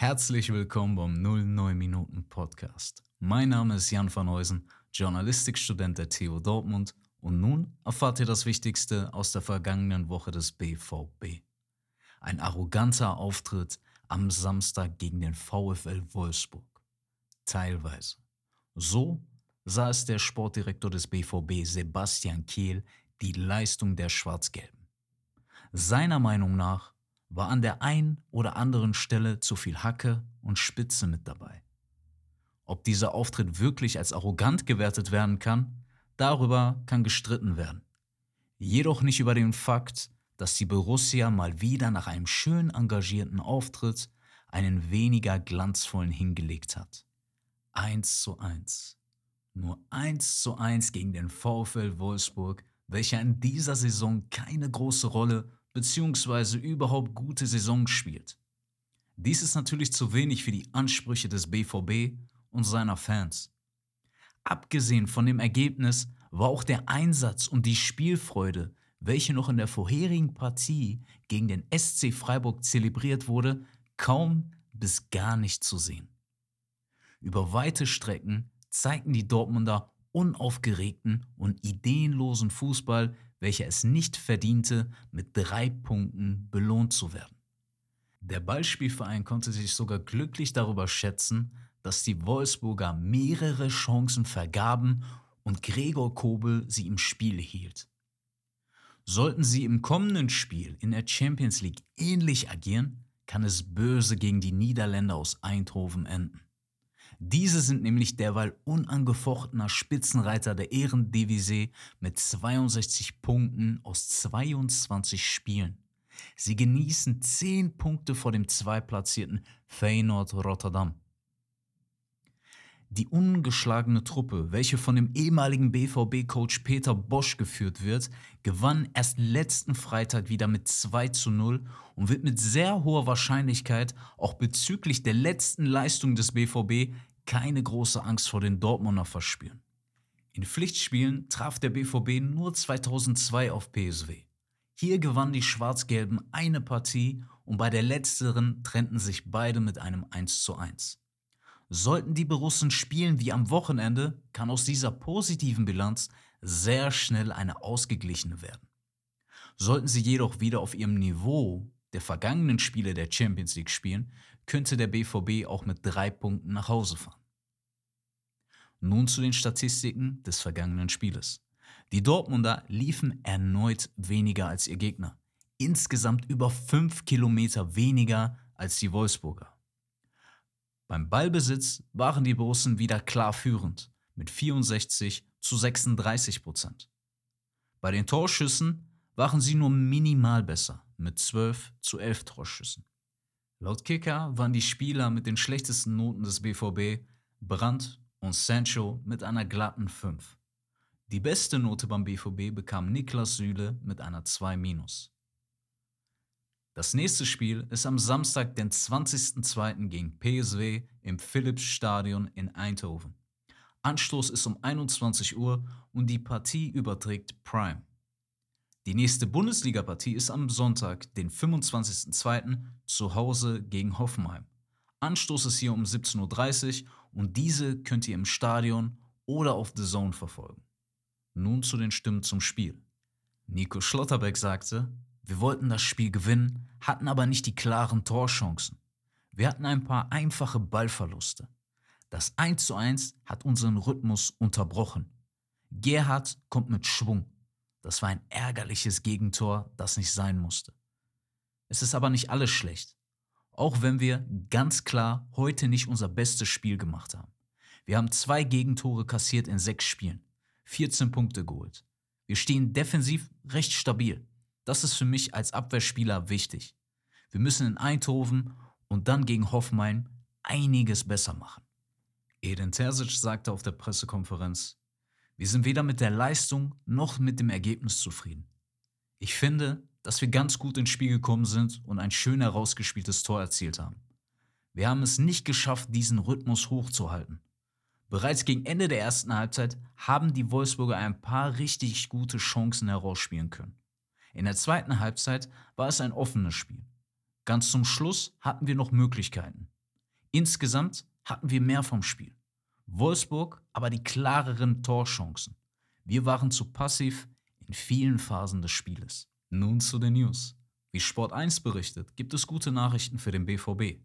Herzlich willkommen beim 09 Minuten Podcast. Mein Name ist Jan van Heusen, Journalistikstudent der TU Dortmund und nun erfahrt ihr das Wichtigste aus der vergangenen Woche des BVB. Ein arroganter Auftritt am Samstag gegen den VfL Wolfsburg. Teilweise. So sah es der Sportdirektor des BVB Sebastian Kehl die Leistung der Schwarz-Gelben. Seiner Meinung nach war an der einen oder anderen Stelle zu viel Hacke und Spitze mit dabei. Ob dieser Auftritt wirklich als arrogant gewertet werden kann, darüber kann gestritten werden. Jedoch nicht über den Fakt, dass die Borussia mal wieder nach einem schön engagierten Auftritt einen weniger glanzvollen hingelegt hat. 1 zu 1. Nur 1 zu 1 gegen den VfL Wolfsburg, welcher in dieser Saison keine große Rolle bzw. überhaupt gute Saison spielt. Dies ist natürlich zu wenig für die Ansprüche des BVB und seiner Fans. Abgesehen von dem Ergebnis war auch der Einsatz und die Spielfreude, welche noch in der vorherigen Partie gegen den SC Freiburg zelebriert wurde, kaum bis gar nicht zu sehen. Über weite Strecken zeigten die Dortmunder unaufgeregten und ideenlosen Fußball, welcher es nicht verdiente, mit drei Punkten belohnt zu werden. Der Ballspielverein konnte sich sogar glücklich darüber schätzen, dass die Wolfsburger mehrere Chancen vergaben und Gregor Kobel sie im Spiel hielt. Sollten sie im kommenden Spiel in der Champions League ähnlich agieren, kann es böse gegen die Niederländer aus Eindhoven enden. Diese sind nämlich derweil unangefochtener Spitzenreiter der Ehrendivisie mit 62 Punkten aus 22 Spielen. Sie genießen 10 Punkte vor dem zweitplatzierten Feyenoord Rotterdam. Die ungeschlagene Truppe, welche von dem ehemaligen BVB-Coach Peter Bosch geführt wird, gewann erst letzten Freitag wieder mit 2 zu 0 und wird mit sehr hoher Wahrscheinlichkeit auch bezüglich der letzten Leistung des BVB keine große Angst vor den Dortmunder verspüren. In Pflichtspielen traf der BVB nur 2002 auf PSW. Hier gewannen die Schwarz-Gelben eine Partie und bei der letzteren trennten sich beide mit einem 1:1. Sollten die Borussen spielen wie am Wochenende, kann aus dieser positiven Bilanz sehr schnell eine ausgeglichene werden. Sollten sie jedoch wieder auf ihrem Niveau der vergangenen Spiele der Champions League spielen, könnte der BVB auch mit drei Punkten nach Hause fahren. Nun zu den Statistiken des vergangenen Spieles. Die Dortmunder liefen erneut weniger als ihr Gegner. Insgesamt über 5 Kilometer weniger als die Wolfsburger. Beim Ballbesitz waren die Borussen wieder klar führend mit 64 zu 36 Prozent. Bei den Torschüssen waren sie nur minimal besser mit 12 zu 11 Torschüssen. Laut Kicker waren die Spieler mit den schlechtesten Noten des BVB Brandt und Sancho mit einer glatten 5. Die beste Note beim BVB bekam Niklas Süle mit einer 2-. Das nächste Spiel ist am Samstag, den 20.02. gegen PSW im Philips-Stadion in Eindhoven. Anstoß ist um 21 Uhr und die Partie überträgt Prime. Die nächste Bundesliga-Partie ist am Sonntag, den 25.02. zu Hause gegen Hoffenheim. Anstoß ist hier um 17.30 Uhr und diese könnt ihr im Stadion oder auf The Zone verfolgen. Nun zu den Stimmen zum Spiel. Nico Schlotterbeck sagte, wir wollten das Spiel gewinnen, hatten aber nicht die klaren Torchancen. Wir hatten ein paar einfache Ballverluste. Das 1 zu 1 hat unseren Rhythmus unterbrochen. Gerhard kommt mit Schwung. Das war ein ärgerliches Gegentor, das nicht sein musste. Es ist aber nicht alles schlecht. Auch wenn wir ganz klar heute nicht unser bestes Spiel gemacht haben. Wir haben zwei Gegentore kassiert in sechs Spielen, 14 Punkte geholt. Wir stehen defensiv recht stabil. Das ist für mich als Abwehrspieler wichtig. Wir müssen in Eindhoven und dann gegen Hoffenheim einiges besser machen. Edin Terzic sagte auf der Pressekonferenz, wir sind weder mit der Leistung noch mit dem Ergebnis zufrieden. Ich finde, dass wir ganz gut ins Spiel gekommen sind und ein schön herausgespieltes Tor erzielt haben. Wir haben es nicht geschafft, diesen Rhythmus hochzuhalten. Bereits gegen Ende der ersten Halbzeit haben die Wolfsburger ein paar richtig gute Chancen herausspielen können. In der zweiten Halbzeit war es ein offenes Spiel. Ganz zum Schluss hatten wir noch Möglichkeiten. Insgesamt hatten wir mehr vom Spiel. Wolfsburg aber die klareren Torchancen. Wir waren zu passiv in vielen Phasen des Spieles. Nun zu den News. Wie Sport 1 berichtet, gibt es gute Nachrichten für den BVB.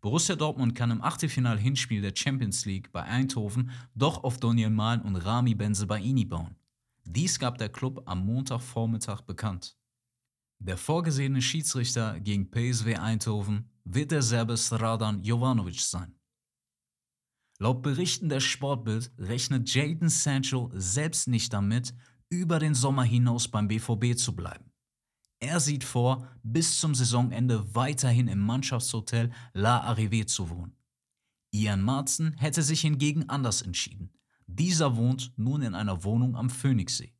Borussia Dortmund kann im Achtelfinal-Hinspiel der Champions League bei Eindhoven doch auf Daniel Mahn und Rami Benzebaini bauen. Dies gab der Club am Montagvormittag bekannt. Der vorgesehene Schiedsrichter gegen PSW Eindhoven wird der Serbe Sradan Jovanovic sein. Laut Berichten der Sportbild rechnet Jadon Sancho selbst nicht damit, über den Sommer hinaus beim BVB zu bleiben. Er sieht vor, bis zum Saisonende weiterhin im Mannschaftshotel La Arrivée zu wohnen. Ian Marzen hätte sich hingegen anders entschieden. Dieser wohnt nun in einer Wohnung am Phoenixsee.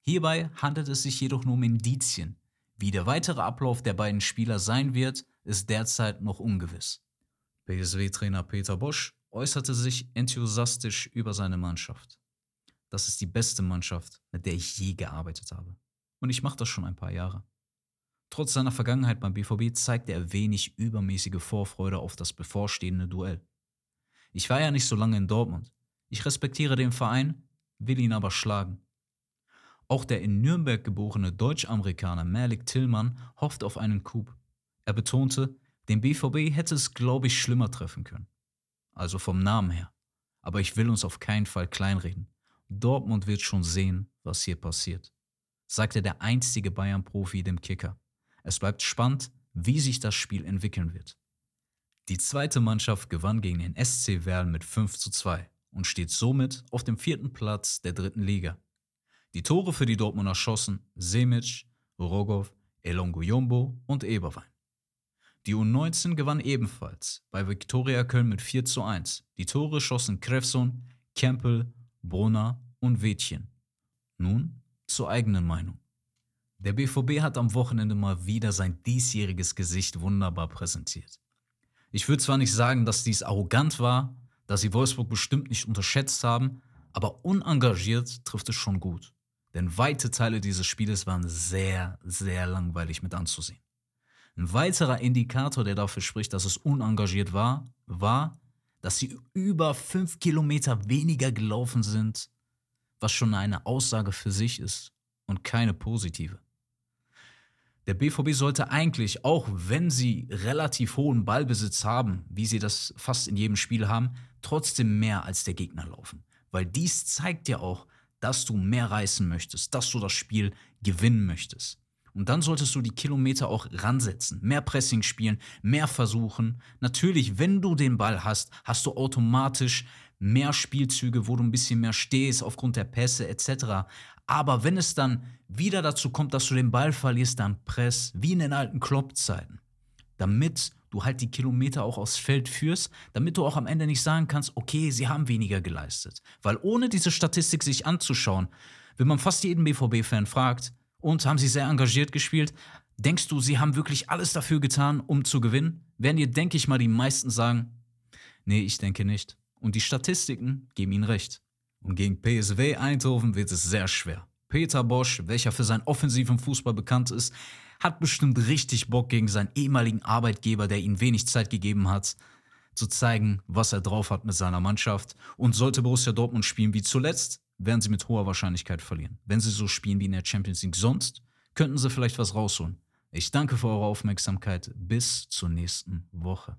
Hierbei handelt es sich jedoch nur um Indizien. Wie der weitere Ablauf der beiden Spieler sein wird, ist derzeit noch ungewiss. PSW-Trainer Peter Bosch äußerte sich enthusiastisch über seine Mannschaft. Das ist die beste Mannschaft, mit der ich je gearbeitet habe. Und ich mache das schon ein paar Jahre. Trotz seiner Vergangenheit beim BVB zeigte er wenig übermäßige Vorfreude auf das bevorstehende Duell. Ich war ja nicht so lange in Dortmund. Ich respektiere den Verein, will ihn aber schlagen. Auch der in Nürnberg geborene Deutsch-Amerikaner Malik Tillmann hofft auf einen Coup. Er betonte, den BVB hätte es, glaube ich, schlimmer treffen können also vom Namen her. Aber ich will uns auf keinen Fall kleinreden. Dortmund wird schon sehen, was hier passiert, sagte der einstige Bayern-Profi dem Kicker. Es bleibt spannend, wie sich das Spiel entwickeln wird. Die zweite Mannschaft gewann gegen den SC Werl mit 5 zu 2 und steht somit auf dem vierten Platz der dritten Liga. Die Tore für die Dortmunder schossen Semic, Rogov, Elongo Jumbo und Eberwein. Die U19 gewann ebenfalls bei Viktoria Köln mit 4 zu 1. Die Tore schossen Krefson, Kempel, Brunner und Wädchen. Nun zur eigenen Meinung. Der BVB hat am Wochenende mal wieder sein diesjähriges Gesicht wunderbar präsentiert. Ich würde zwar nicht sagen, dass dies arrogant war, dass sie Wolfsburg bestimmt nicht unterschätzt haben, aber unengagiert trifft es schon gut. Denn weite Teile dieses Spieles waren sehr, sehr langweilig mit anzusehen. Ein weiterer Indikator, der dafür spricht, dass es unengagiert war, war, dass sie über fünf Kilometer weniger gelaufen sind, was schon eine Aussage für sich ist und keine positive. Der BVB sollte eigentlich, auch wenn sie relativ hohen Ballbesitz haben, wie sie das fast in jedem Spiel haben, trotzdem mehr als der Gegner laufen. Weil dies zeigt ja auch, dass du mehr reißen möchtest, dass du das Spiel gewinnen möchtest. Und dann solltest du die Kilometer auch ransetzen, mehr Pressing spielen, mehr versuchen. Natürlich, wenn du den Ball hast, hast du automatisch mehr Spielzüge, wo du ein bisschen mehr stehst aufgrund der Pässe etc. Aber wenn es dann wieder dazu kommt, dass du den Ball verlierst, dann press, wie in den alten Klopp-Zeiten. Damit du halt die Kilometer auch aufs Feld führst, damit du auch am Ende nicht sagen kannst, okay, sie haben weniger geleistet. Weil ohne diese Statistik sich anzuschauen, wenn man fast jeden BVB-Fan fragt, und haben sie sehr engagiert gespielt. Denkst du, sie haben wirklich alles dafür getan, um zu gewinnen? Werden dir, denke ich mal, die meisten sagen, nee, ich denke nicht. Und die Statistiken geben ihnen recht. Und gegen PSW Eindhoven wird es sehr schwer. Peter Bosch, welcher für seinen offensiven Fußball bekannt ist, hat bestimmt richtig Bock gegen seinen ehemaligen Arbeitgeber, der ihm wenig Zeit gegeben hat, zu zeigen, was er drauf hat mit seiner Mannschaft. Und sollte Borussia Dortmund spielen wie zuletzt, werden sie mit hoher Wahrscheinlichkeit verlieren. Wenn sie so spielen wie in der Champions League sonst, könnten sie vielleicht was rausholen. Ich danke für eure Aufmerksamkeit. Bis zur nächsten Woche.